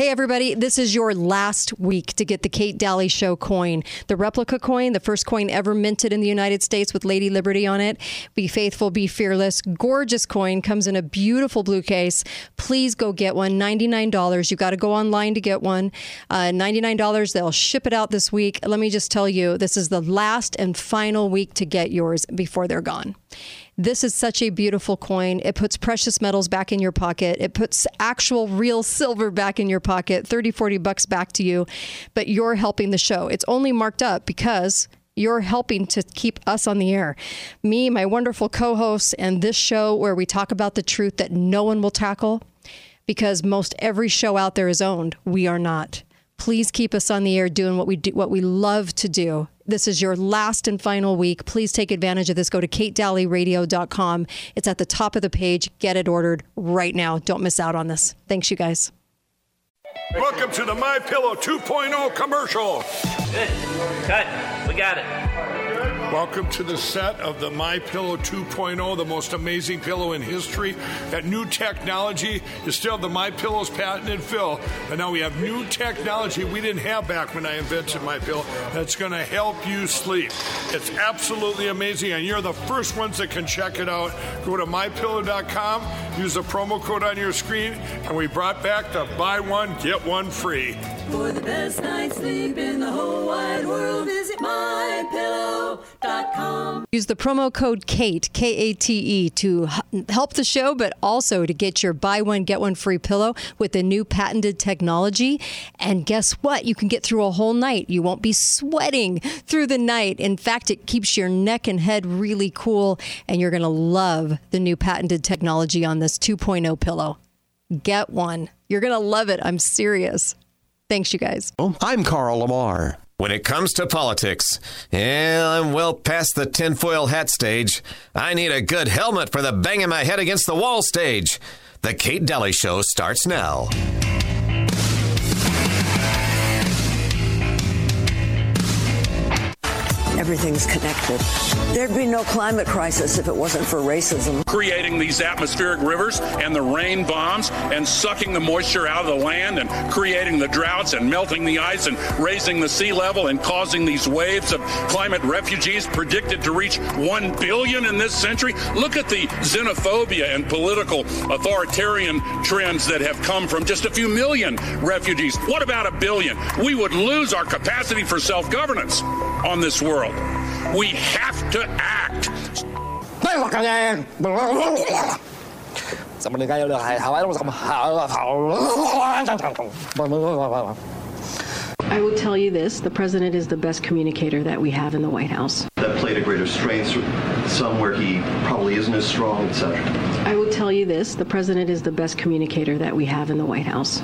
Hey, everybody, this is your last week to get the Kate Dalley Show coin. The replica coin, the first coin ever minted in the United States with Lady Liberty on it. Be faithful, be fearless. Gorgeous coin, comes in a beautiful blue case. Please go get one. $99. You got to go online to get one. Uh, $99. They'll ship it out this week. Let me just tell you, this is the last and final week to get yours before they're gone. This is such a beautiful coin. It puts precious metals back in your pocket. It puts actual real silver back in your pocket, 30, 40 bucks back to you. But you're helping the show. It's only marked up because you're helping to keep us on the air. Me, my wonderful co hosts, and this show where we talk about the truth that no one will tackle because most every show out there is owned. We are not. Please keep us on the air doing what we do, what we love to do. This is your last and final week. Please take advantage of this. Go to katedalleyradio.com. It's at the top of the page. Get it ordered right now. Don't miss out on this. Thanks, you guys. Welcome to the My Pillow 2.0 commercial. Good. Cut. We got it. Welcome to the set of the My Pillow 2.0, the most amazing pillow in history. That new technology is still the My Pillow's patented fill, but now we have new technology we didn't have back when I invented My Pillow that's going to help you sleep. It's absolutely amazing, and you're the first ones that can check it out. Go to mypillow.com, use the promo code on your screen, and we brought back the buy one get one free. For the best night's sleep in the whole wide world, visit Use the promo code KATE, K A T E, to help the show, but also to get your buy one, get one free pillow with the new patented technology. And guess what? You can get through a whole night. You won't be sweating through the night. In fact, it keeps your neck and head really cool, and you're going to love the new patented technology on this 2.0 pillow. Get one. You're going to love it. I'm serious. Thanks, you guys. I'm Carl Lamar. When it comes to politics, yeah, I'm well past the tinfoil hat stage. I need a good helmet for the banging my head against the wall stage. The Kate Dalley Show starts now. Everything's connected. There'd be no climate crisis if it wasn't for racism. creating these atmospheric rivers and the rain bombs and sucking the moisture out of the land and creating the droughts and melting the ice and raising the sea level and causing these waves of climate refugees predicted to reach 1 billion in this century. Look at the xenophobia and political authoritarian trends that have come from just a few million refugees. What about a billion? We would lose our capacity for self governance on this world world. We have to act. I will tell you this the president is the best communicator that we have in the White House. That played a greater strength, somewhere; he probably isn't as strong, etc. I will tell you this the president is the best communicator that we have in the White House.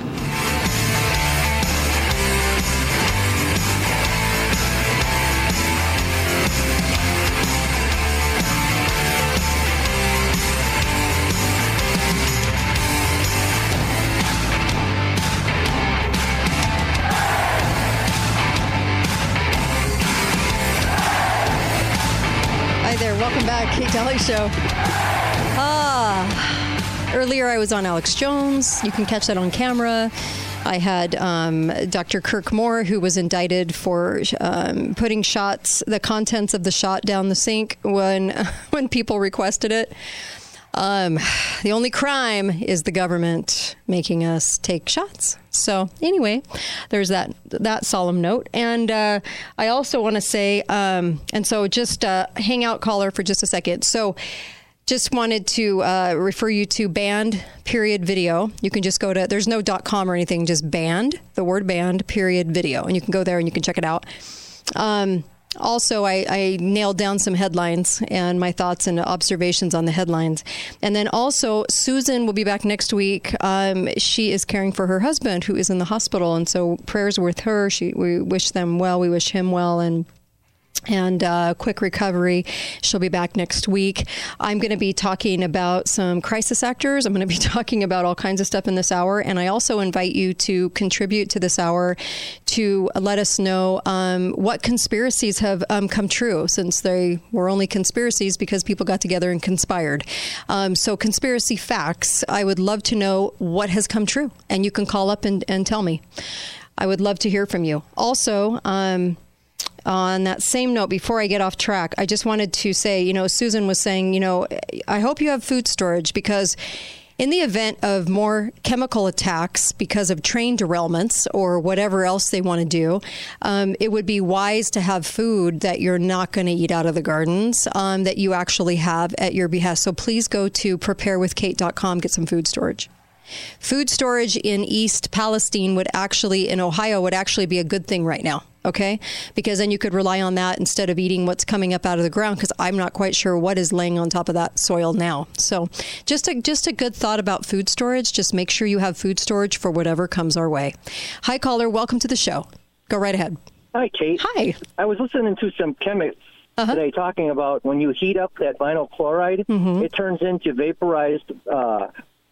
Show. Ah, earlier I was on Alex Jones. You can catch that on camera. I had um, Dr. Kirk Moore, who was indicted for um, putting shots, the contents of the shot down the sink when when people requested it. Um, the only crime is the government making us take shots. So anyway, there's that that solemn note, and uh, I also want to say, um, and so just uh, hang out, caller, for just a second. So. Just wanted to uh, refer you to banned period video. You can just go to there's no dot com or anything, just banned the word banned period video, and you can go there and you can check it out. Um, also, I, I nailed down some headlines and my thoughts and observations on the headlines. And then also, Susan will be back next week. Um, she is caring for her husband who is in the hospital. And so, prayers with her. She, we wish them well. We wish him well. And and uh, quick recovery. She'll be back next week. I'm going to be talking about some crisis actors. I'm going to be talking about all kinds of stuff in this hour. And I also invite you to contribute to this hour to let us know um, what conspiracies have um, come true since they were only conspiracies because people got together and conspired. Um, so, conspiracy facts, I would love to know what has come true. And you can call up and, and tell me. I would love to hear from you. Also, um, on that same note, before I get off track, I just wanted to say, you know, Susan was saying, you know, I hope you have food storage because in the event of more chemical attacks because of train derailments or whatever else they want to do, um, it would be wise to have food that you're not going to eat out of the gardens um, that you actually have at your behest. So please go to preparewithkate.com, get some food storage. Food storage in East Palestine would actually, in Ohio, would actually be a good thing right now okay? Because then you could rely on that instead of eating what's coming up out of the ground because I'm not quite sure what is laying on top of that soil now. So, just a just a good thought about food storage. Just make sure you have food storage for whatever comes our way. Hi caller, welcome to the show. Go right ahead. Hi, Kate. Hi. I was listening to some chemists Uh-huh. today talking about when you heat up that vinyl chloride, Mm-hmm. it turns into vaporized uh,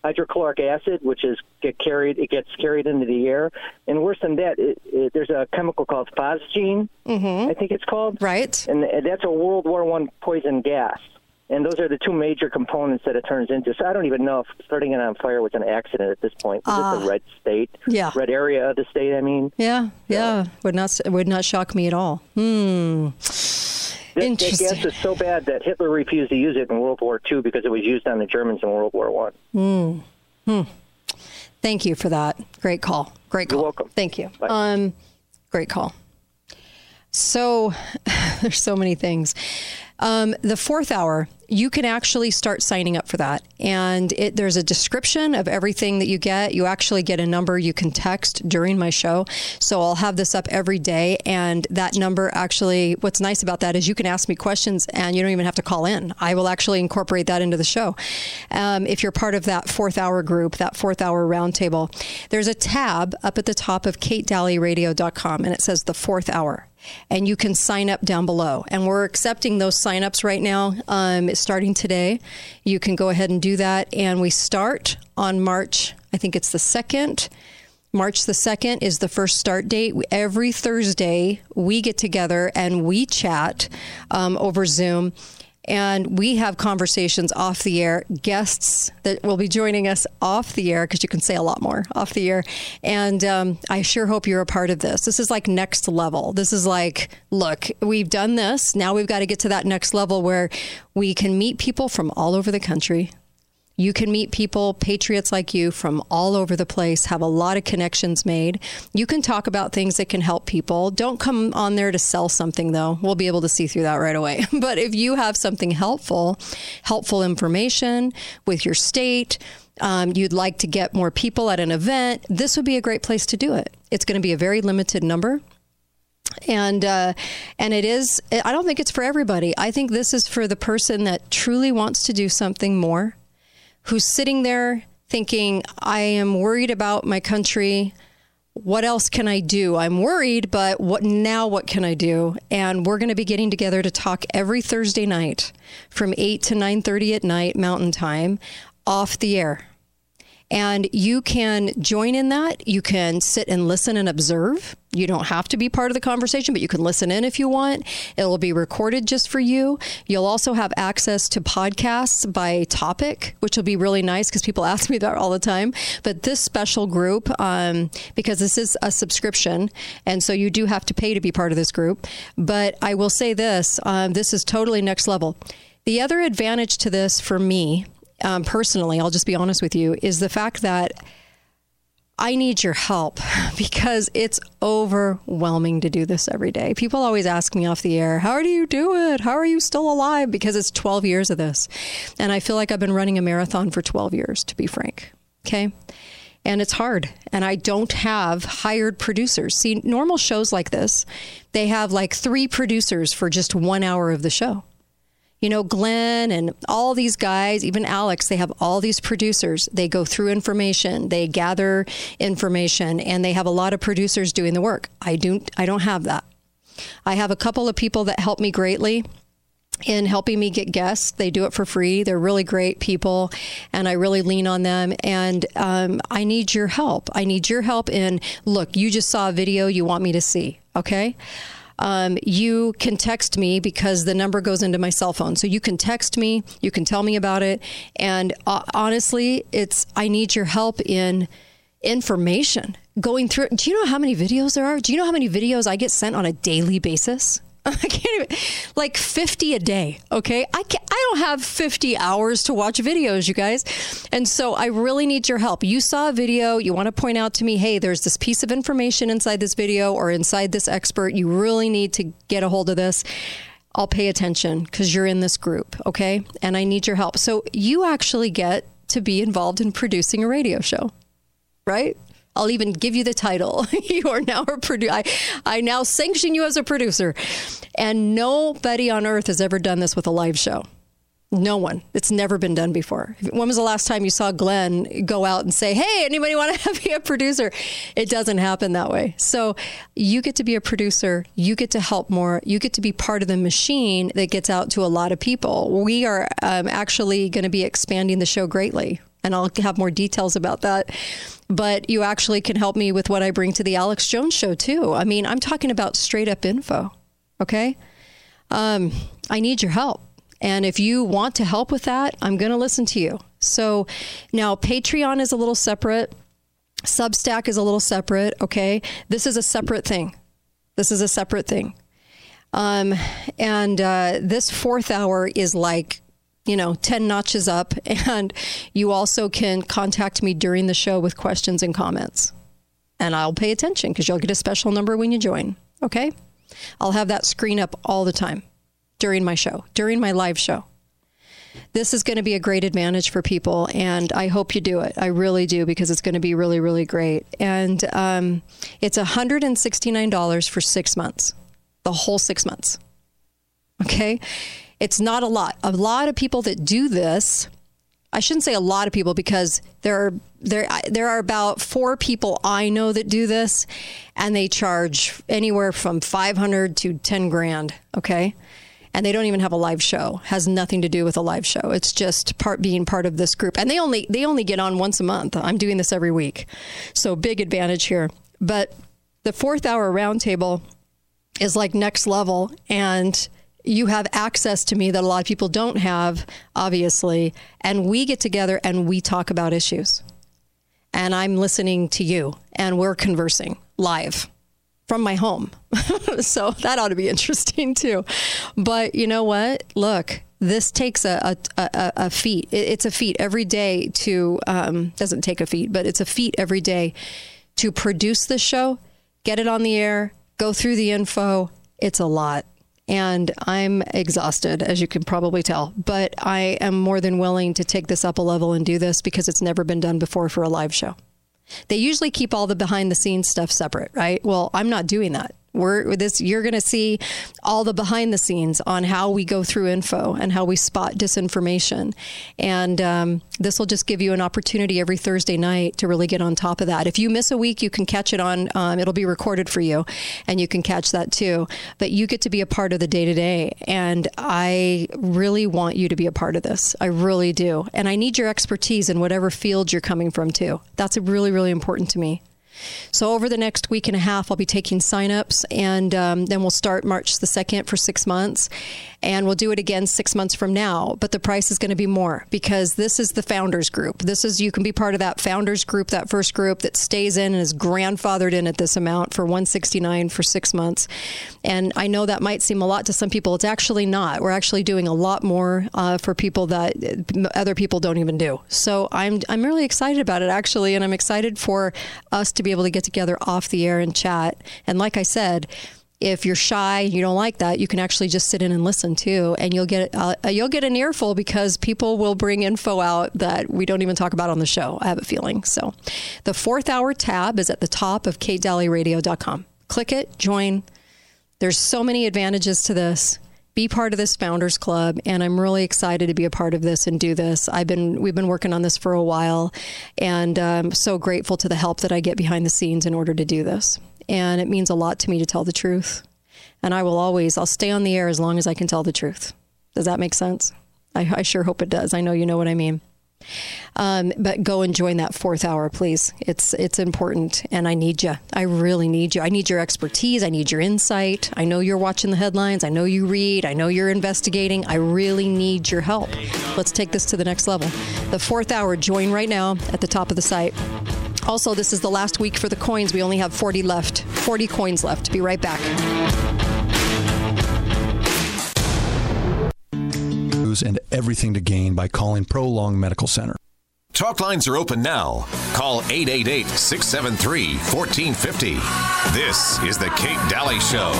hydrochloric acid, which is get carried. It gets carried into the air, and worse than that, it, it, there's a chemical called phosgene. Mm-hmm. I think it's called. Right. And that's a World War One poison gas. And those are the two major components that it turns into. So I don't even know if starting it on fire was an accident at this point. 'cause Ah. it's a red state, Yeah. red area of the state. I mean, Yeah, yeah, would not would not shock me at all. Hmm. That Interesting. gas is so bad that Hitler refused to use it in World War II because it was used on the Germans in World War One. Hmm. Hmm. Thank you for that. Great call. Great call. You're welcome. Thank you. Um, great call. So there's so many things. Um, the fourth hour, you can actually start signing up for that. And it, there's a description of everything that you get. You actually get a number you can text during my show. So I'll have this up every day. And that number actually, what's nice about that is you can ask me questions and you don't even have to call in. I will actually incorporate that into the show. Um, if you're part of that fourth hour group, that fourth hour roundtable, there's a tab up at the top of katedalleyradio.com and it says the fourth hour and you can sign up down below. And we're accepting those signups right now. Um, it's starting today. You can go ahead and do that. And we start on March, I think it's the 2nd. March the 2nd is the first start date. Every Thursday, we get together and we chat um, over Zoom. And we have conversations off the air, guests that will be joining us off the air because you can say a lot more off the air. And um, I sure hope you're a part of this. This is like next level. This is like, look, we've done this. Now we've got to get to that next level where we can meet people from all over the country. You can meet people, patriots like you, from all over the place, have a lot of connections made. You can talk about things that can help people. Don't come on there to sell something, though. We'll be able to see through that right away. But if you have something helpful, helpful information with your state, um, you'd like to get more people at an event, this would be a great place to do it. It's going to be a very limited number and uh, and it is i don't think it's for everybody i think this is for the person that truly wants to do something more who's sitting there thinking i am worried about my country. What else can i do? I'm worried but what now what can i do? And we're going to be getting together to talk every thursday night from 8 to 9.30 at night mountain time off the air and you can join in that. You can sit and listen and observe. You don't have to be part of the conversation, but you can listen in if you want. It will be recorded just for you. You'll also have access to podcasts by topic, which will be really nice because people ask me that all the time. But this special group, um, because this is a subscription, and so you do have to pay to be part of this group. But I will say this um, this is totally next level. The other advantage to this for me, um, personally, I'll just be honest with you, is the fact that I need your help because it's overwhelming to do this every day. People always ask me off the air, How do you do it? How are you still alive? Because it's 12 years of this. And I feel like I've been running a marathon for 12 years, to be frank. Okay. And it's hard. And I don't have hired producers. See, normal shows like this, they have like three producers for just one hour of the show you know, Glenn and all these guys, even Alex, they have all these producers. They go through information, they gather information, and they have a lot of producers doing the work. I don't, I don't have that. I have a couple of people that help me greatly in helping me get guests. They do it for free. They're really great people, and I really lean on them. And um, I need your help. I need your help in look, you just saw a video you want me to see, okay? Um, you can text me because the number goes into my cell phone. So you can text me, you can tell me about it. And uh, honestly, it's I need your help in information going through. Do you know how many videos there are? Do you know how many videos I get sent on a daily basis? I can't even like 50 a day. Okay. I can't, I don't have 50 hours to watch videos, you guys. And so I really need your help. You saw a video, you want to point out to me, hey, there's this piece of information inside this video or inside this expert. You really need to get a hold of this. I'll pay attention because you're in this group. Okay. And I need your help. So you actually get to be involved in producing a radio show, right? I'll even give you the title. you are now a producer. I, I now sanction you as a producer. And nobody on earth has ever done this with a live show. No one. It's never been done before. When was the last time you saw Glenn go out and say, Hey, anybody want to be a producer? It doesn't happen that way. So you get to be a producer. You get to help more. You get to be part of the machine that gets out to a lot of people. We are um, actually going to be expanding the show greatly and I'll have more details about that. But you actually can help me with what I bring to the Alex Jones show, too. I mean, I'm talking about straight up info, okay? Um, I need your help. And if you want to help with that, I'm going to listen to you. So now Patreon is a little separate. Substack is a little separate. Okay. This is a separate thing. This is a separate thing. Um, and uh, this fourth hour is like you know, 10 notches up. And you also can contact me during the show with questions and comments. And I'll pay attention because you'll get a special number when you join. Okay? I'll have that screen up all the time during my show, during my live show. This is going to be a great advantage for people, and I hope you do it. I really do because it's going to be really, really great. And um, it's $169 for six months, the whole six months. Okay? It's not a lot. A lot of people that do this, I shouldn't say a lot of people because there are there there are about four people I know that do this, and they charge anywhere from five hundred to ten grand. Okay, and they don't even have a live show. Has nothing to do with a live show. It's just part being part of this group, and they only they only get on once a month. I'm doing this every week, so big advantage here. But the fourth hour roundtable is like next level, and you have access to me that a lot of people don't have, obviously. And we get together and we talk about issues. And I'm listening to you and we're conversing live from my home. so that ought to be interesting too. But you know what? Look, this takes a, a, a, a feat. It's a feat every day to, um, doesn't take a feat, but it's a feat every day to produce the show, get it on the air, go through the info. It's a lot and I'm exhausted, as you can probably tell. But I am more than willing to take this up a level and do this because it's never been done before for a live show. They usually keep all the behind the scenes stuff separate, right? Well, I'm not doing that. We're this. You're going to see all the behind the scenes on how we go through info and how we spot disinformation, and um, this will just give you an opportunity every Thursday night to really get on top of that. If you miss a week, you can catch it on. Um, it'll be recorded for you, and you can catch that too. But you get to be a part of the day to day, and I really want you to be a part of this. I really do, and I need your expertise in whatever field you're coming from too. That's really really important to me. So over the next week and a half, I'll be taking signups, and um, then we'll start March the second for six months, and we'll do it again six months from now. But the price is going to be more because this is the founders group. This is you can be part of that founders group, that first group that stays in and is grandfathered in at this amount for 169 for six months. And I know that might seem a lot to some people. It's actually not. We're actually doing a lot more uh, for people that other people don't even do. So I'm I'm really excited about it actually, and I'm excited for us to be able to get together off the air and chat. And like I said, if you're shy, you don't like that, you can actually just sit in and listen too, and you'll get uh, you'll get an earful because people will bring info out that we don't even talk about on the show. I have a feeling. So, the fourth hour tab is at the top of katedalleyradio.com. Click it, join. There's so many advantages to this be part of this founders club and i'm really excited to be a part of this and do this i've been we've been working on this for a while and i'm so grateful to the help that i get behind the scenes in order to do this and it means a lot to me to tell the truth And I will always, I'll stay on the air as long as I can tell the truth. Does that make sense? I, I sure hope it does. I know you know what I mean. Um, but go and join that fourth hour, please. It's it's important, and I need you. I really need you. I need your expertise. I need your insight. I know you're watching the headlines. I know you read. I know you're investigating. I really need your help. Let's take this to the next level. The fourth hour. Join right now at the top of the site. Also, this is the last week for the coins. We only have 40 left. 40 coins left. Be right back. And everything to gain by calling Prolong Medical Center. Talk lines are open now. Call 888 673 1450. This is The Kate Dalley Show.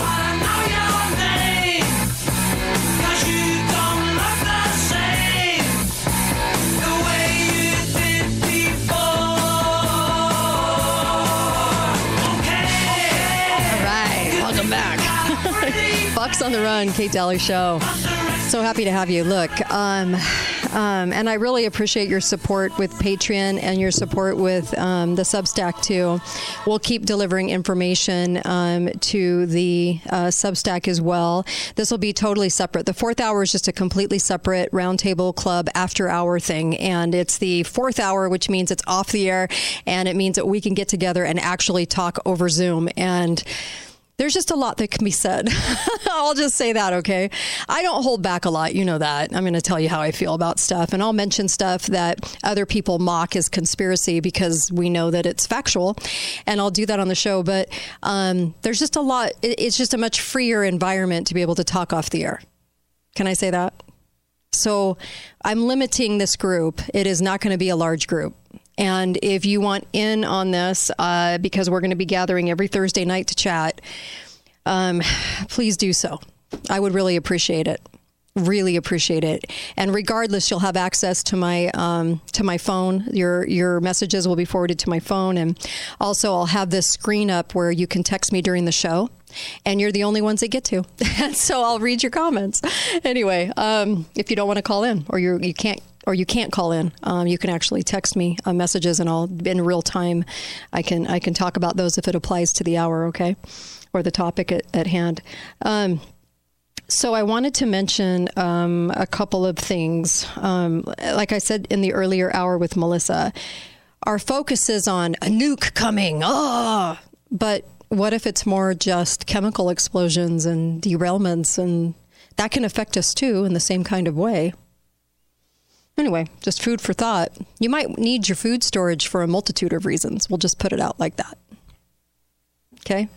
All right, welcome back. Bucks on the Run, Kate Dalley Show. So happy to have you. Look, um, um, and I really appreciate your support with Patreon and your support with um, the Substack too. We'll keep delivering information um, to the uh, Substack as well. This will be totally separate. The fourth hour is just a completely separate roundtable club after hour thing, and it's the fourth hour, which means it's off the air, and it means that we can get together and actually talk over Zoom and there's just a lot that can be said. I'll just say that, okay? I don't hold back a lot. You know that. I'm going to tell you how I feel about stuff. And I'll mention stuff that other people mock as conspiracy because we know that it's factual. And I'll do that on the show. But um, there's just a lot, it's just a much freer environment to be able to talk off the air. Can I say that? So I'm limiting this group. It is not going to be a large group. And if you want in on this, uh, because we're going to be gathering every Thursday night to chat, um, please do so. I would really appreciate it. Really appreciate it. And regardless, you'll have access to my um, to my phone. Your your messages will be forwarded to my phone, and also I'll have this screen up where you can text me during the show and you're the only ones that get to. so I'll read your comments. Anyway, um, if you don't want to call in or you you can't or you can't call in, um, you can actually text me uh, messages, and I'll in real time. I can I can talk about those if it applies to the hour, okay, or the topic at, at hand. Um, so I wanted to mention um, a couple of things. Um, like I said in the earlier hour with Melissa, our focus is on a nuke coming. Oh, but what if it's more just chemical explosions and derailments, and that can affect us too in the same kind of way. Anyway, just food for thought. You might need your food storage for a multitude of reasons. We'll just put it out like that. Okay?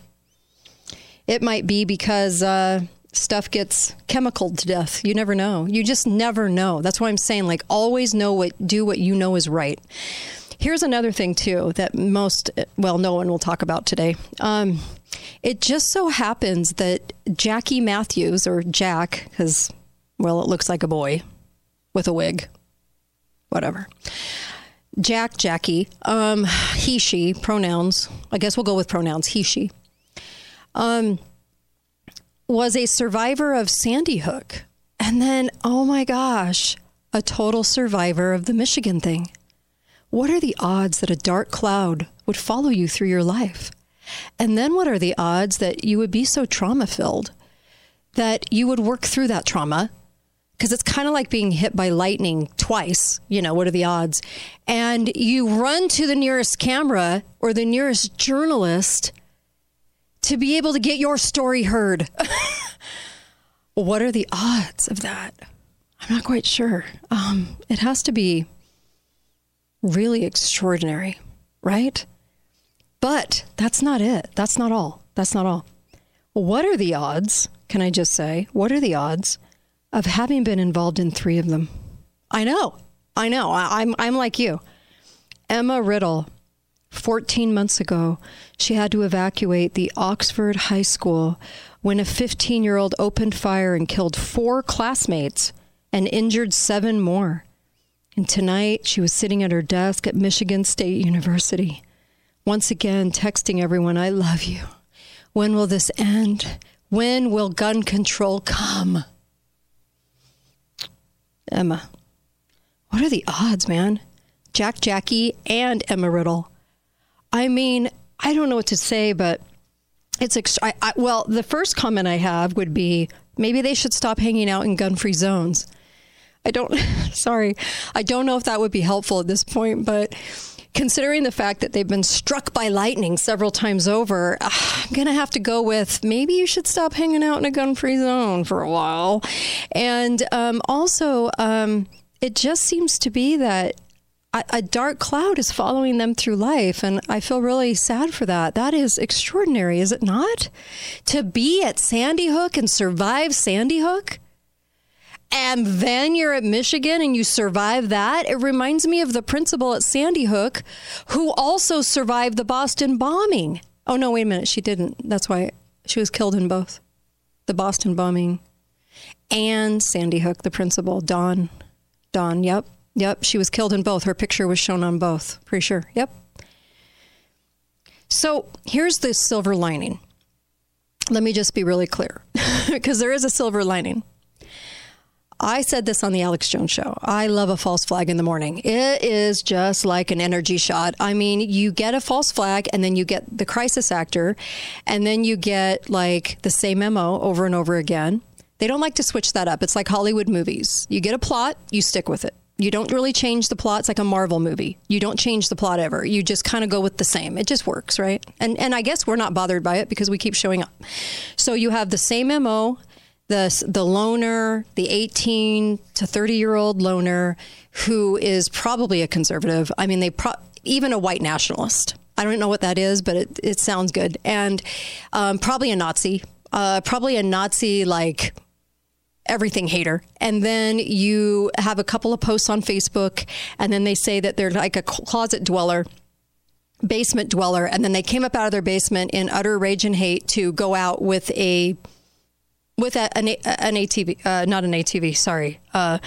It might be because uh, stuff gets chemicaled to death. You never know. You just never know. That's why I'm saying, like, always know what, do what you know is right. Here's another thing, too, that most, well, no one will talk about today. Um, it just so happens that Jackie Matthews, or Jack, because, well, it looks like a boy with a wig, whatever. Jack, Jackie, um, he, she, pronouns. I guess we'll go with pronouns, he, she. Um, was a survivor of Sandy Hook. And then, oh my gosh, a total survivor of the Michigan thing. What are the odds that a dark cloud would follow you through your life? And then what are the odds that you would be so trauma filled that you would work through that trauma? Because it's kind of like being hit by lightning twice. You know, what are the odds? And you run to the nearest camera or the nearest journalist to be able to get your story heard. what are the odds of that? I'm not quite sure. Um, it has to be really extraordinary, right? But that's not it. That's not all. That's not all. What are the odds? Can I just say, what are the odds of having been involved in three of them? I know. I know. I, I'm, I'm like you. Emma Riddle, 14 months ago, she had to evacuate the Oxford High School when a 15 year old opened fire and killed four classmates and injured seven more. And tonight, she was sitting at her desk at Michigan State University, once again texting everyone, I love you. When will this end? When will gun control come? Emma, what are the odds, man? Jack Jackie and Emma Riddle. I mean, I don't know what to say, but It's ext- I, I, well, the first comment I have would be maybe they should stop hanging out in gun-free zones. I don't. sorry, I don't know if that would be helpful at this point, but considering the fact that they've been struck by lightning several times over, uh, I'm going to have to go with maybe you should stop hanging out in a gun free zone for a while. And um, also, um, it just seems to be that a, a dark cloud is following them through life. And I feel really sad for that. That is extraordinary, is it not? To be at Sandy Hook and survive Sandy Hook? And then you're at Michigan and you survive that. It reminds me of the principal at Sandy Hook who also survived the Boston bombing. Oh, no, wait a minute. She didn't. That's why she was killed in both the Boston bombing and Sandy Hook, the principal, Dawn. Dawn, yep. Yep. She was killed in both. Her picture was shown on both. Pretty sure. Yep. So here's the silver lining. Let me just be really clear because there is a silver lining. I said this on the Alex Jones show. I love a false flag in the morning. It is just like an energy shot. I mean, you get a false flag and then you get the crisis actor and then you get like the same MO over and over again. They don't like to switch that up. It's like Hollywood movies. You get a plot, you stick with it. You don't really change the plot. It's like a Marvel movie. You don't change the plot ever. You just kind of go with the same. It just works, right? And and I guess we're not bothered by it because we keep showing up. So you have the same MO the the loner, the 18 to 30 year old loner who is probably a conservative. I mean, they pro- even a white nationalist. I don't know what that is, but it, it sounds good. And um, probably a Nazi, uh, probably a Nazi like everything hater. And then you have a couple of posts on Facebook, and then they say that they're like a closet dweller basement dweller and then they came up out of their basement in utter rage and hate to go out with a with a, an, an ATV, uh, not an ATV, sorry, uh,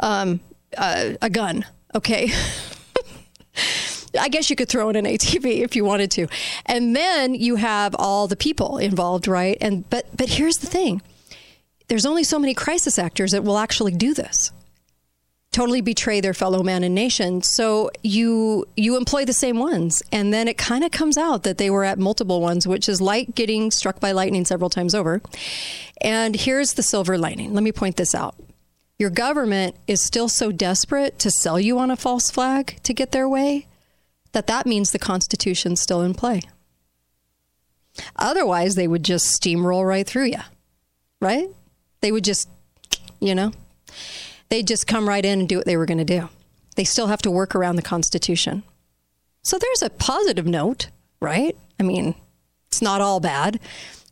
um, uh, a gun. Okay. I guess you could throw in an ATV if you wanted to. And then you have all the people involved, right? And but but here's the thing. There's only so many crisis actors that will actually do this totally betray their fellow man and nation. So you you employ the same ones, and then it kind of comes out that they were at multiple ones, which is like getting struck by lightning several times over. And here's the silver lining. Let me point this out. Your government is still so desperate to sell you on a false flag to get their way that that means the Constitution's still in play. Otherwise, they would just steamroll right through you, right? They would just, you know they'd just come right in and do what they were going to do. They still have to work around the Constitution. So there's a positive note, right? I mean, it's not all bad.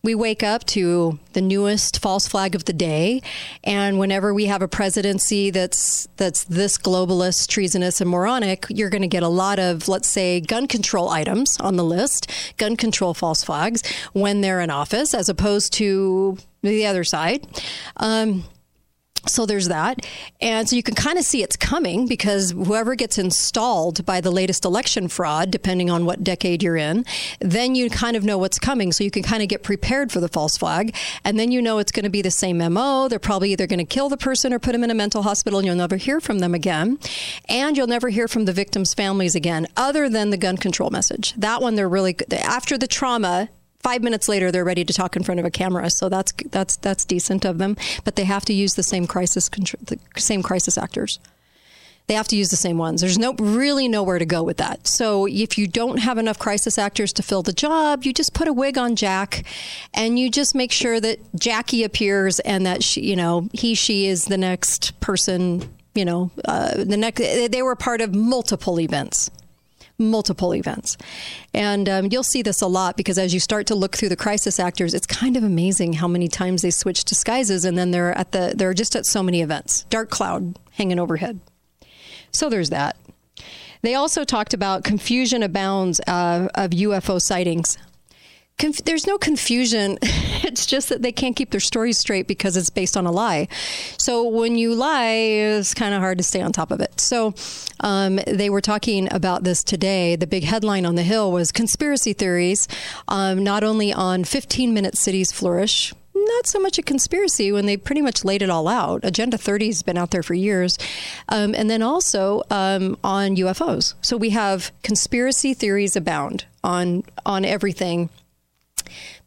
We wake up to the newest false flag of the day, and whenever we have a presidency that's that's this globalist, treasonous, and moronic, you're going to get a lot of, let's say, gun control items on the list, gun control false flags when they're in office, as opposed to the other side. Um, so there's that. And so you can kind of see it's coming because whoever gets installed by the latest election fraud, depending on what decade you're in, then you kind of know what's coming. So you can kind of get prepared for the false flag. And then you know it's going to be the same MO. They're probably either going to kill the person or put them in a mental hospital and you'll never hear from them again. And you'll never hear from the victims' families again, other than the gun control message. That one, they're really good. After the trauma, five minutes later they're ready to talk in front of a camera. So that's that's that's decent of them. But they have to use the same crisis the same crisis actors. They have to use the same ones. There's no really nowhere to go with that. So if you don't have enough crisis actors to fill the job, you just put a wig on Jack, and you just make sure that Jackie appears and that she, you know, he she is the next person. You know, uh, the next they were part of multiple events multiple events. And um, you'll see this a lot because as you start to look through the crisis actors, it's kind of amazing how many times they switch disguises and then they're at the they're just at so many events. Dark cloud hanging overhead. So there's that. They also talked about confusion abounds uh, of UFO sightings. Conf- there's no confusion. it's just that they can't keep their stories straight because it's based on a lie. So when you lie, it's kind of hard to stay on top of it. So um, they were talking about this today. The big headline on the Hill was conspiracy theories, um, not only on 15 minute cities flourish, not so much a conspiracy when they pretty much laid it all out. Agenda 30 has been out there for years. Um, and then also um, on UFOs. So we have conspiracy theories abound on on everything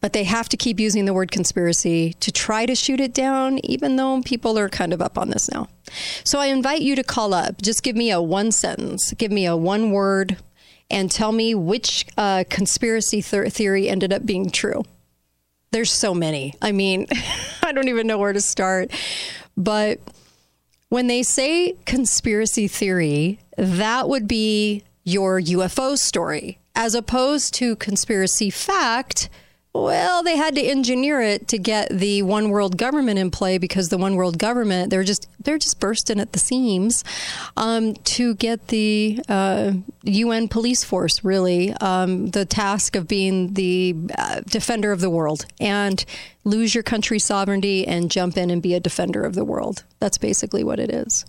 But they have to keep using the word conspiracy to try to shoot it down, even though people are kind of up on this now. So I invite you to call up. Just give me a one sentence, give me a one word, and tell me which uh, conspiracy th- theory ended up being true. There's so many. I mean, I don't even know where to start. But when they say conspiracy theory, that would be your UFO story, as opposed to conspiracy fact. Well, they had to engineer it to get the one world government in play because the one world government they're just they're just bursting at the seams um, to get the uh, UN police force really um, the task of being the uh, defender of the world and lose your country's sovereignty and jump in and be a defender of the world. That's basically what it is.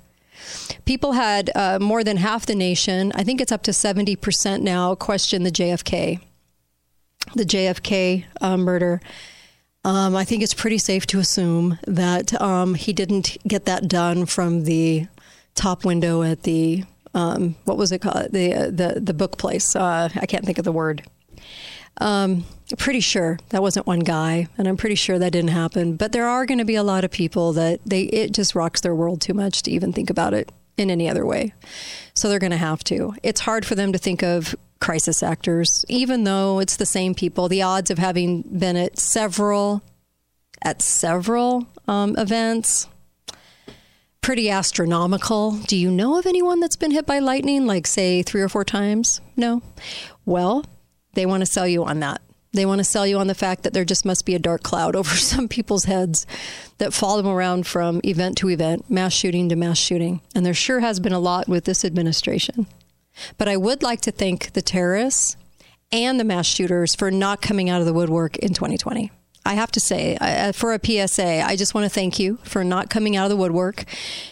People had uh, more than half the nation, I think it's up to 70% now, question the JFK, the JFK uh, murder. Um, I think it's pretty safe to assume that um, he didn't get that done from the top window at the um, what was it called the uh, the the book place. Uh, I can't think of the word. Um, pretty sure that wasn't one guy, and I'm pretty sure that didn't happen. But there are going to be a lot of people that they it just rocks their world too much to even think about it in any other way. So they're going to have to. It's hard for them to think of crisis actors, even though it's the same people. The odds of having been at several at several um, events pretty astronomical. Do you know of anyone that's been hit by lightning, like say three or four times? No. Well, they want to sell you on that. They want to sell you on the fact that there just must be a dark cloud over some people's heads that follow them around from event to event, mass shooting to mass shooting. And there sure has been a lot with this administration. But I would like to thank the terrorists and the mass shooters for not coming out of the woodwork in 2020. I have to say, for a PSA, I just want to thank you for not coming out of the woodwork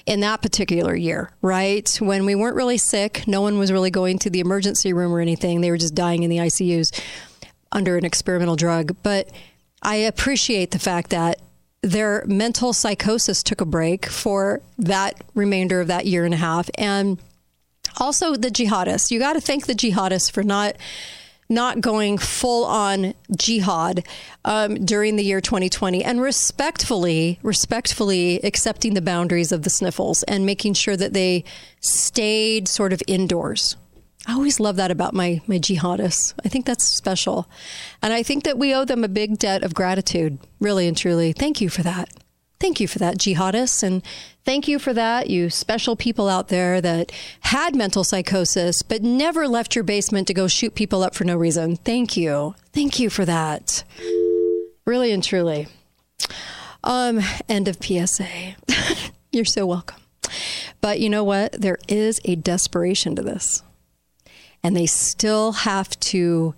in that particular year, right? When we weren't really sick, no one was really going to the emergency room or anything. They were just dying in the ICUs under an experimental drug. But I appreciate the fact that their mental psychosis took a break for that remainder of that year and a half. And also the jihadists. You got to thank the jihadists for not not going full on jihad um, during the year 2020 and respectfully, respectfully accepting the boundaries of the sniffles and making sure that they stayed sort of indoors. I always love that about my, my jihadists. I think that's special. And I think that we owe them a big debt of gratitude, really and truly. Thank you for that. Thank you for that, jihadists. And thank you for that, you special people out there that had mental psychosis but never left your basement to go shoot people up for no reason. Thank you. Thank you for that. Really and truly. Um, end of PSA. You're so welcome. But you know what? There is a desperation to this. And they still have to,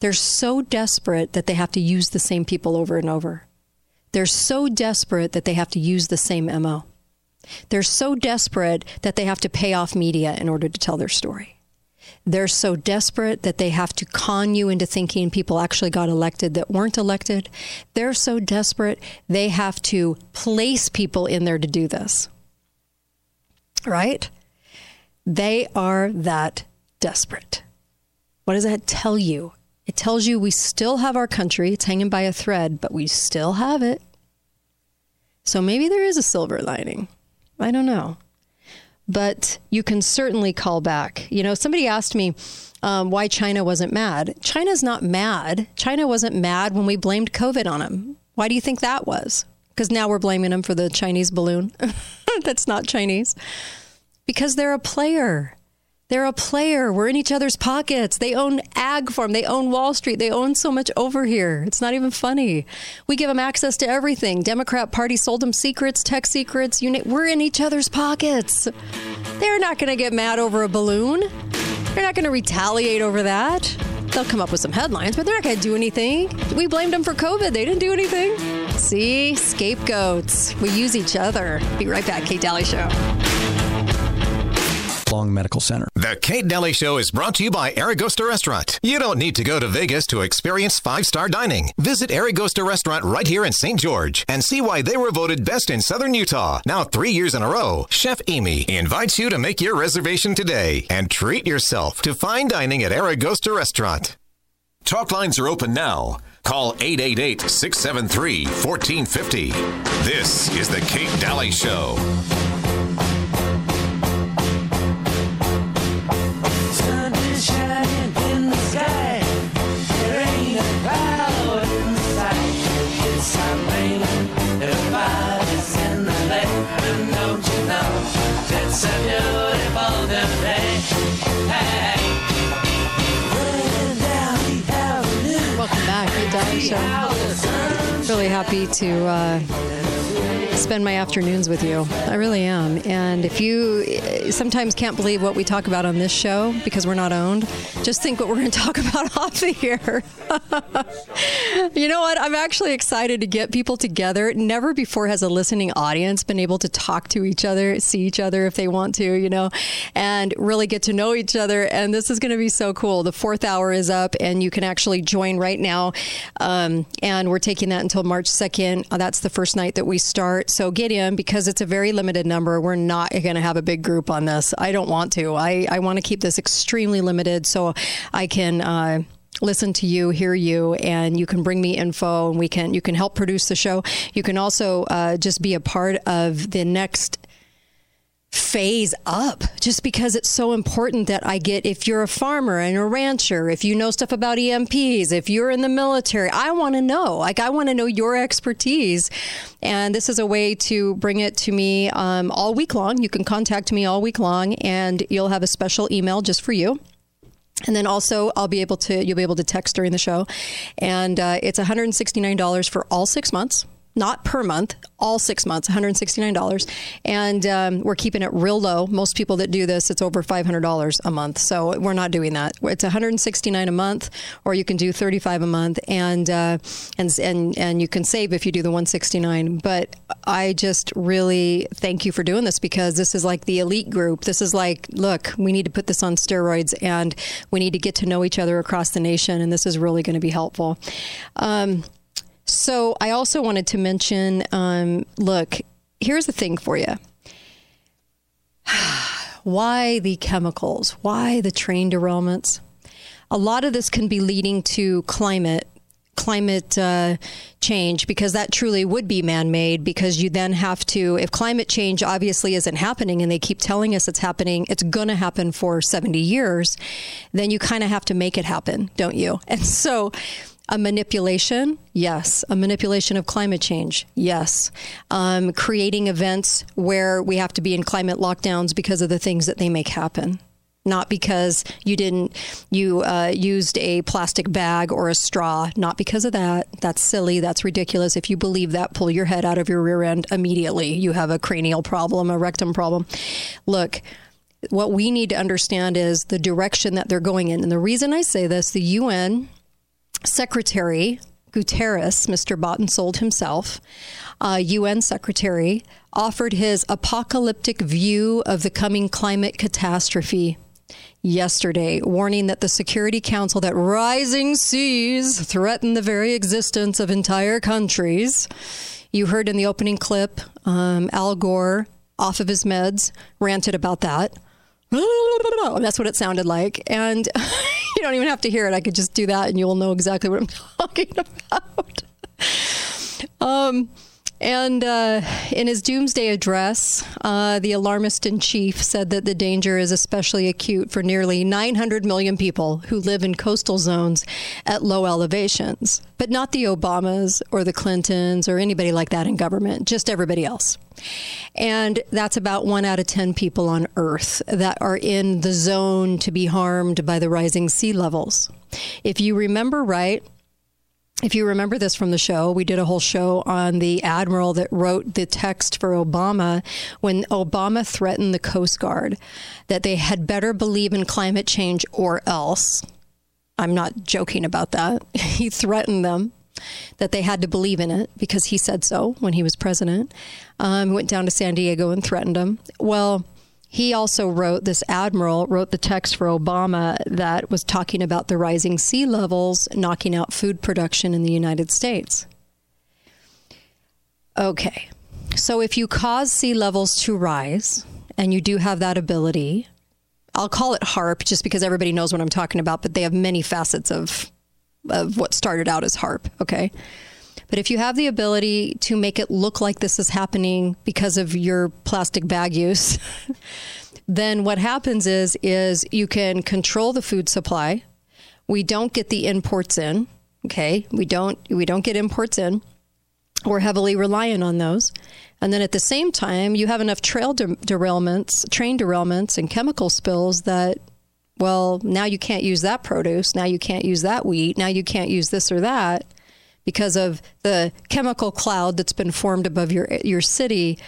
they're so desperate that they have to use the same people over and over. They're so desperate that they have to use the same MO. They're so desperate that they have to pay off media in order to tell their story. They're so desperate that they have to con you into thinking people actually got elected that weren't elected. They're so desperate they have to place people in there to do this. Right? They are that desperate. What does that tell you? It tells you we still have our country. It's hanging by a thread, but we still have it. So maybe there is a silver lining. I don't know. But you can certainly call back. You know, somebody asked me um, why China wasn't mad. China's not mad. China wasn't mad when we blamed COVID on them. Why do you think that was? Because now we're blaming them for the Chinese balloon. That's not Chinese. Because they're a player. They're a player. We're in each other's pockets. They own Ag Farm. They own Wall Street. They own so much over here. It's not even funny. We give them access to everything. Democrat Party sold them secrets, tech secrets. You we're in each other's pockets. They're not going to get mad over a balloon. They're not going to retaliate over that. They'll come up with some headlines, but they're not going to do anything. We blamed them for COVID. They didn't do anything. See, scapegoats. We use each other. Be right back. Kate Dalley Show. Long Medical Center. The Kate Dalley Show is brought to you by Aragosta Restaurant. You don't need to go to Vegas to experience five star dining. Visit Aragosta Restaurant right here in St. George and see why they were voted best in Southern Utah. Now, three years in a row, Chef Amy invites you to make your reservation today and treat yourself to fine dining at Aragosta Restaurant. Talk lines are open now. Call 888 673 1450. This is The Kate Dalley Show. Happy to uh, spend my afternoons with you. I really am. And if you sometimes can't believe what we talk about on this show because we're not owned, just think what we're going to talk about off the air. you know what? I'm actually excited to get people together. Never before has a listening audience been able to talk to each other, see each other if they want to, you know, and really get to know each other. And this is going to be so cool. The fourth hour is up, and you can actually join right now. Um, and we're taking that until March 2nd. Uh, That's the first night that we start. So get in because it's a very limited number. We're not going to have a big group on this. I don't want to. I, I want to keep this extremely limited so I can. Uh, listen to you hear you and you can bring me info and we can you can help produce the show you can also uh, just be a part of the next phase up just because it's so important that I get if you're a farmer and a rancher, if you know stuff about EMPs, if you're in the military, I want to know. Like I want to know your expertise. And this is a way to bring it to me um, all week long. You can contact me all week long and you'll have a special email just for you. And then also, I'll be able to you'll be able to text during the show, and uh, it's one hundred and sixty nine dollars for all six months, not per month, all six months, one hundred and um, we're keeping it real low. Most people that do this, it's over five hundred dollars a month, so we're not doing that. It's $169 a month, or you can do thirty five a month, and uh, and and and you can save if you do the one sixty nine. But I just really thank you for doing this because this is like the elite group. This is like, look, we need to put this on steroids and we need to get to know each other across the nation, and this is really going to be helpful. Um, so I also wanted to mention um, look, here's the thing for you. Why the chemicals? Why the train derailments? A lot of this can be leading to climate climate uh, change because that truly would be man-made because you then have to if climate change obviously isn't happening and they keep telling us it's happening it's going to happen for 70 years then you kind of have to make it happen don't you and so a manipulation, yes. A manipulation of climate change, yes. Um, creating events where we have to be in climate lockdowns because of the things that they make happen. Not because you didn't you uh, used a plastic bag or a straw. Not because of that. That's silly. That's ridiculous. If you believe that pull your head out of your rear end immediately. You have a cranial problem a rectum problem. Look what we need to understand is the direction that they're going in. And the reason i say this the un secretary Guterres, Mr. Bought and Sold himself, uh, UN secretary, offered his apocalyptic view of the coming climate catastrophe yesterday, warning that the Security Council that rising seas threaten the very existence of entire countries. You heard in the opening clip, um, Al Gore, off of his meds, ranted about that. That's what it sounded like. And you don't even have to hear it. I could just do that and you'll know exactly what I'm talking about. Um, and uh, in his doomsday address, uh, the alarmist in chief said that the danger is especially acute for nearly 900 million people who live in coastal zones at low elevations, but not the Obamas or the Clintons or anybody like that in government, just everybody else. And that's about one out of 10 people on Earth that are in the zone to be harmed by the rising sea levels. If you remember right, if you remember this from the show, we did a whole show on the admiral that wrote the text for Obama when Obama threatened the Coast Guard that they had better believe in climate change or else. I'm not joking about that. He threatened them that they had to believe in it because he said so when he was president. Um, went down to San Diego and threatened them. Well, he also wrote this admiral wrote the text for Obama that was talking about the rising sea levels knocking out food production in the United States. Okay. So if you cause sea levels to rise and you do have that ability, I'll call it HAARP just because everybody knows what I'm talking about, but they have many facets of of what started out as HAARP. Okay. But if you have the ability to make it look like this is happening because of your plastic bag use, then what happens is is you can control the food supply. We don't get the imports in. Okay, we don't we don't get imports in. We're heavily reliant on those. And then at the same time, you have enough trail de- derailments, train derailments, and chemical spills that, well, now you can't use that produce. Now you can't use that wheat. Now you can't use this or that because of the chemical cloud that's been formed above your your city.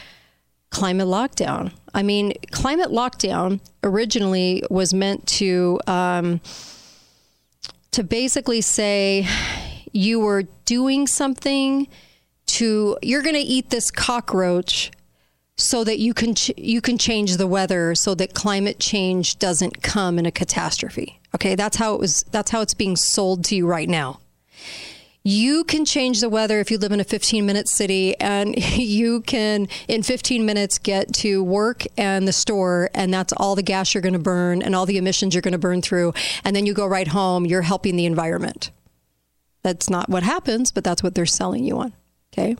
Climate lockdown. I mean, climate lockdown originally was meant to um, to basically say you were doing something to you're going to eat this cockroach so that you can ch- you can change the weather so that climate change doesn't come in a catastrophe. Okay, that's how it was that's how it's being sold to you right now. You can change the weather if you live in a 15 minute city and you can in 15 minutes get to work and the store and that's all the gas you're going to burn and all the emissions you're going to burn through and then you go right home, you're helping the environment. That's not what happens, but that's what they're selling you on. Okay.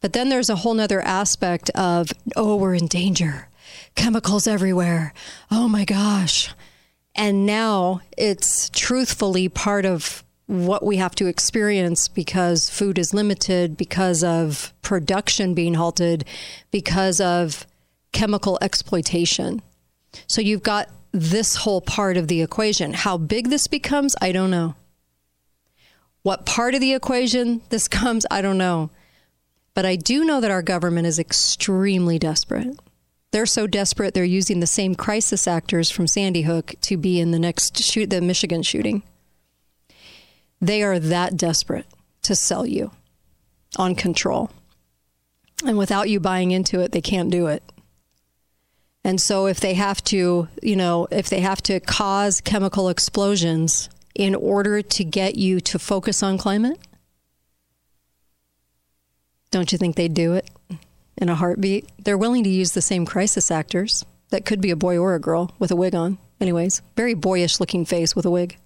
But then there's a whole nother aspect of, oh, we're in danger. Chemicals everywhere. Oh my gosh. And now it's truthfully part of what we have to experience because food is limited, because of production being halted, because of chemical exploitation. So you've got this whole part of the equation. How big this becomes, I don't know. What part of the equation this comes, I don't know. But I do know that our government is extremely desperate. They're so desperate, they're using the same crisis actors from Sandy Hook to be in the next shoot, the Michigan shooting. They are that desperate to sell you on control. And without you buying into it, they can't do it. And so if they have to, you know, if they have to cause chemical explosions in order to get you to focus on climate, don't you think they'd do it in a heartbeat? They're willing to use the same crisis actors. That could be a boy or a girl with a wig on. Anyways, very boyish looking face with a wig.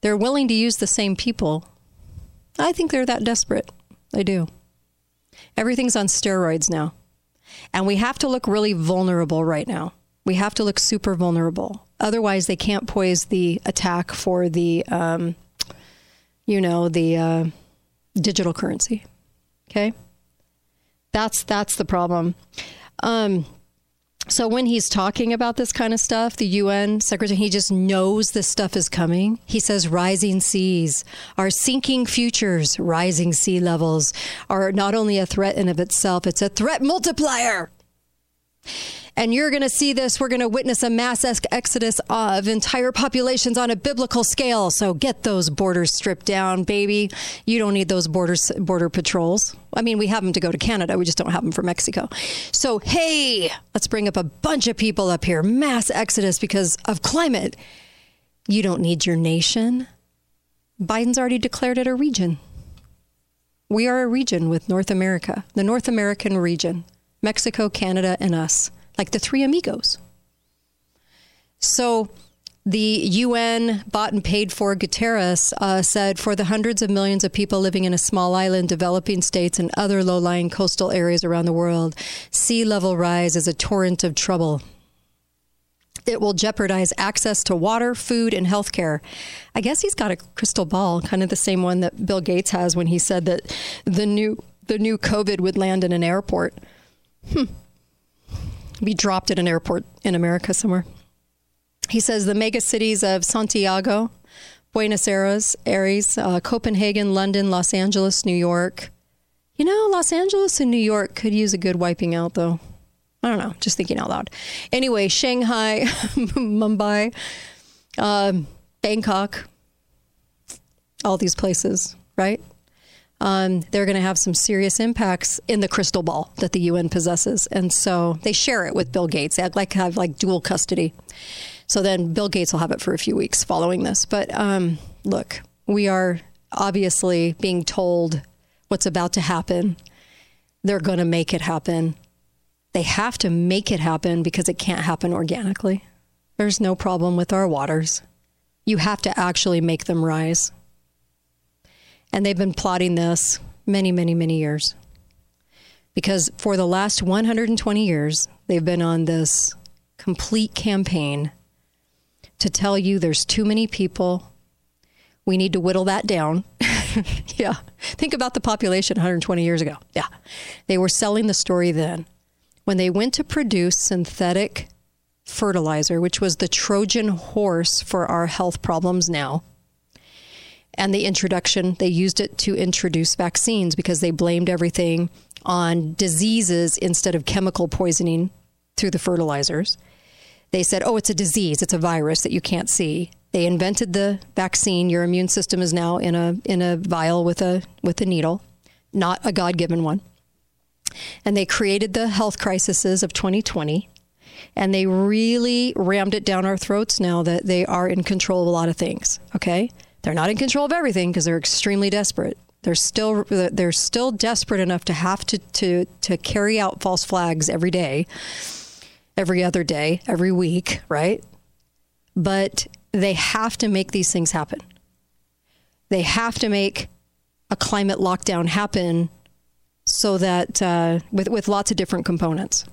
They're willing to use the same people. I think they're that desperate. They do. Everything's on steroids now. And we have to look really vulnerable right now. We have to look super vulnerable. Otherwise, they can't poise the attack for the, um, you know, the uh, digital currency. Okay, that's that's the problem. Um, so when he's talking about this kind of stuff, the UN secretary, he just knows this stuff is coming. He says rising seas are sinking futures, rising sea levels are not only a threat in of itself, it's a threat multiplier. And you're going to see this. We're going to witness a mass exodus of entire populations on a biblical scale. So get those borders stripped down, baby. You don't need those borders, border patrols. I mean, we have them to go to Canada. We just don't have them for Mexico. So, hey, let's bring up a bunch of people up here. Mass exodus because of climate. You don't need your nation. Biden's already declared it a region. We are a region with North America, the North American region, Mexico, Canada, and us like the three amigos. So the UN bought and paid for Guterres uh, said for the hundreds of millions of people living in a small island, developing states, and other low lying coastal areas around the world, sea level rise is a torrent of trouble. It will jeopardize access to water, food, and health care. I guess he's got a crystal ball, kind of the same one that Bill Gates has when he said that the new the new COVID would land in an airport. Hmm be dropped at an airport in America somewhere. He says the mega cities of Santiago, Buenos Aires, Aires, uh, Copenhagen, London, Los Angeles, New York. You know, Los Angeles and New York could use a good wiping out, though. I don't know, just thinking out loud. Anyway, Shanghai, Mumbai, um, Bangkok, all these places, right? Um, they're going to have some serious impacts in the crystal ball that the UN possesses. And so they share it with Bill Gates. They like have like dual custody. So then Bill Gates will have it for a few weeks following this. But um, look, we are obviously being told what's about to happen. They're going to make it happen. They have to make it happen because it can't happen organically. There's no problem with our waters. You have to actually make them rise. And they've been plotting this many, many, many years. Because for the last 120 years, they've been on this complete campaign to tell you there's too many people. We need to whittle that down. yeah. Think about the population 120 years ago. Yeah. They were selling the story then. When they went to produce synthetic fertilizer, which was the Trojan horse for our health problems now, and the introduction, they used it to introduce vaccines because they blamed everything on diseases instead of chemical poisoning through the fertilizers. They said, oh, it's a disease, it's a virus that you can't see. They invented the vaccine. Your immune system is now in a in a vial with a with a needle, not a God given one. And they created the health crises of 2020 and they really rammed it down our throats now that they are in control of a lot of things. Okay, they're not in control of everything because they're extremely desperate. They're still they're still desperate enough to have to to to carry out false flags every day, every other day, every week, right? But they have to make these things happen. They have to make a climate lockdown happen so that uh, with with lots of different components.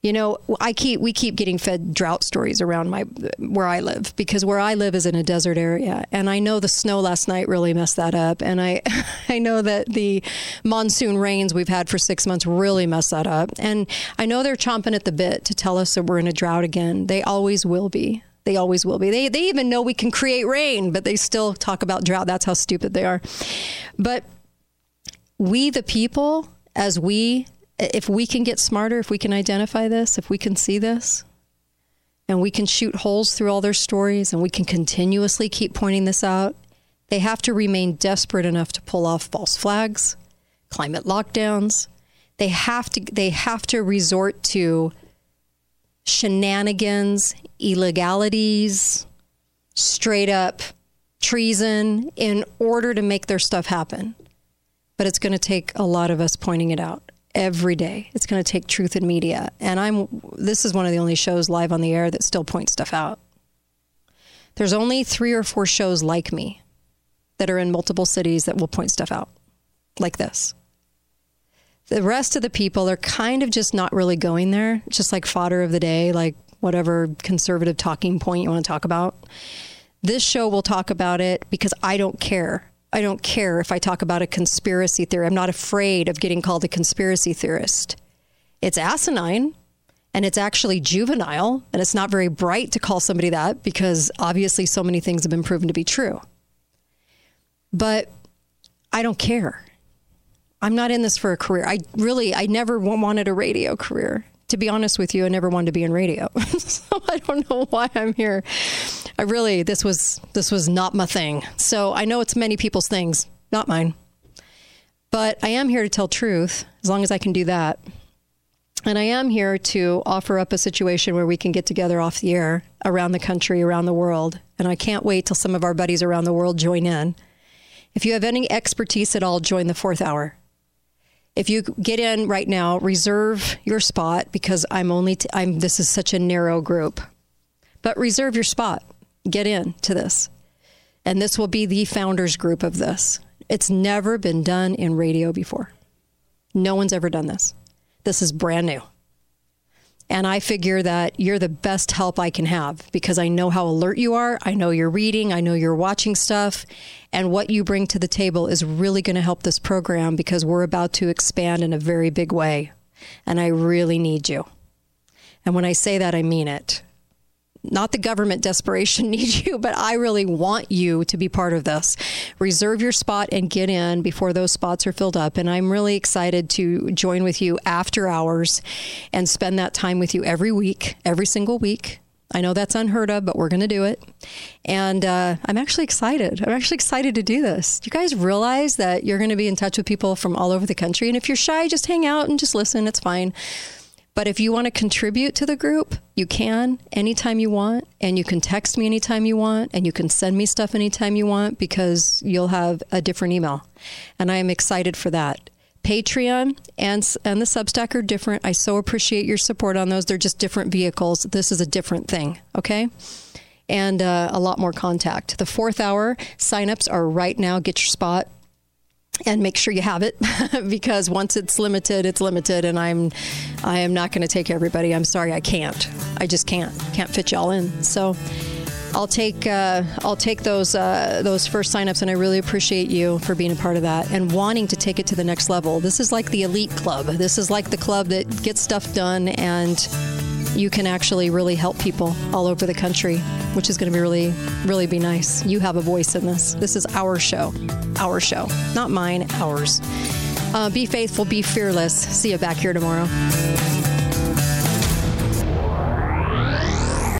You know, I keep we keep getting fed drought stories around my where I live because where I live is in a desert area, and I know the snow last night really messed that up, and I I know that the monsoon rains we've had for six months really messed that up, and I know they're chomping at the bit to tell us that we're in a drought again. They always will be. They always will be. They they even know we can create rain, but they still talk about drought. That's how stupid they are. But we, the people, as we if we can get smarter, if we can identify this, if we can see this, and we can shoot holes through all their stories and we can continuously keep pointing this out, they have to remain desperate enough to pull off false flags, climate lockdowns. They have to they have to resort to shenanigans, illegalities, straight up treason in order to make their stuff happen. But it's going to take a lot of us pointing it out every day. It's going to take truth in media. And I'm this is one of the only shows live on the air that still points stuff out. There's only 3 or 4 shows like me that are in multiple cities that will point stuff out like this. The rest of the people are kind of just not really going there, just like fodder of the day, like whatever conservative talking point you want to talk about. This show will talk about it because I don't care I don't care if I talk about a conspiracy theory. I'm not afraid of getting called a conspiracy theorist. It's asinine and it's actually juvenile and it's not very bright to call somebody that because obviously so many things have been proven to be true. But I don't care. I'm not in this for a career. I really, I never wanted a radio career. To be honest with you, I never wanted to be in radio. so I don't know why I'm here. I really this was this was not my thing. So I know it's many people's things, not mine. But I am here to tell truth as long as I can do that. And I am here to offer up a situation where we can get together off the air around the country, around the world. And I can't wait till some of our buddies around the world join in. If you have any expertise at all, join the fourth hour. If you get in right now, reserve your spot because I'm only t- I'm this is such a narrow group. But reserve your spot get in to this. And this will be the founders group of this. It's never been done in radio before. No one's ever done this. This is brand new. And I figure that you're the best help I can have because I know how alert you are. I know you're reading. I know you're watching stuff. And what you bring to the table is really going to help this program because we're about to expand in a very big way. And I really need you. And when I say that, I mean it not the government desperation needs you, but I really want you to be part of this. Reserve your spot and get in before those spots are filled up. And I'm really excited to join with you after hours and spend that time with you every week, every single week. I know that's unheard of, but we're going to do it. And uh, I'm actually excited. I'm actually excited to do this. You guys realize that you're going to be in touch with people from all over the country. And if you're shy, just hang out and just listen. It's fine. But if you want to contribute to the group, you can anytime you want, and you can text me anytime you want, and you can send me stuff anytime you want because you'll have a different email. And I am excited for that. Patreon and and the Substack are different. I so appreciate your support on those. They're just different vehicles. This is a different thing, okay? and uh, a lot more contact. The fourth hour signups are right now. Get your spot and make sure you have it because once it's limited it's limited and i'm i am not going to take everybody i'm sorry i can't i just can't can't fit y'all in so I'll take uh, I'll take those uh, those first signups, and I really appreciate you for being a part of that and wanting to take it to the next level. This is like the elite club. This is like the club that gets stuff done, and you can actually really help people all over the country, which is going to be really really be nice. You have a voice in this. This is our show, our show, not mine, ours. Uh, be faithful, be fearless. See you back here tomorrow.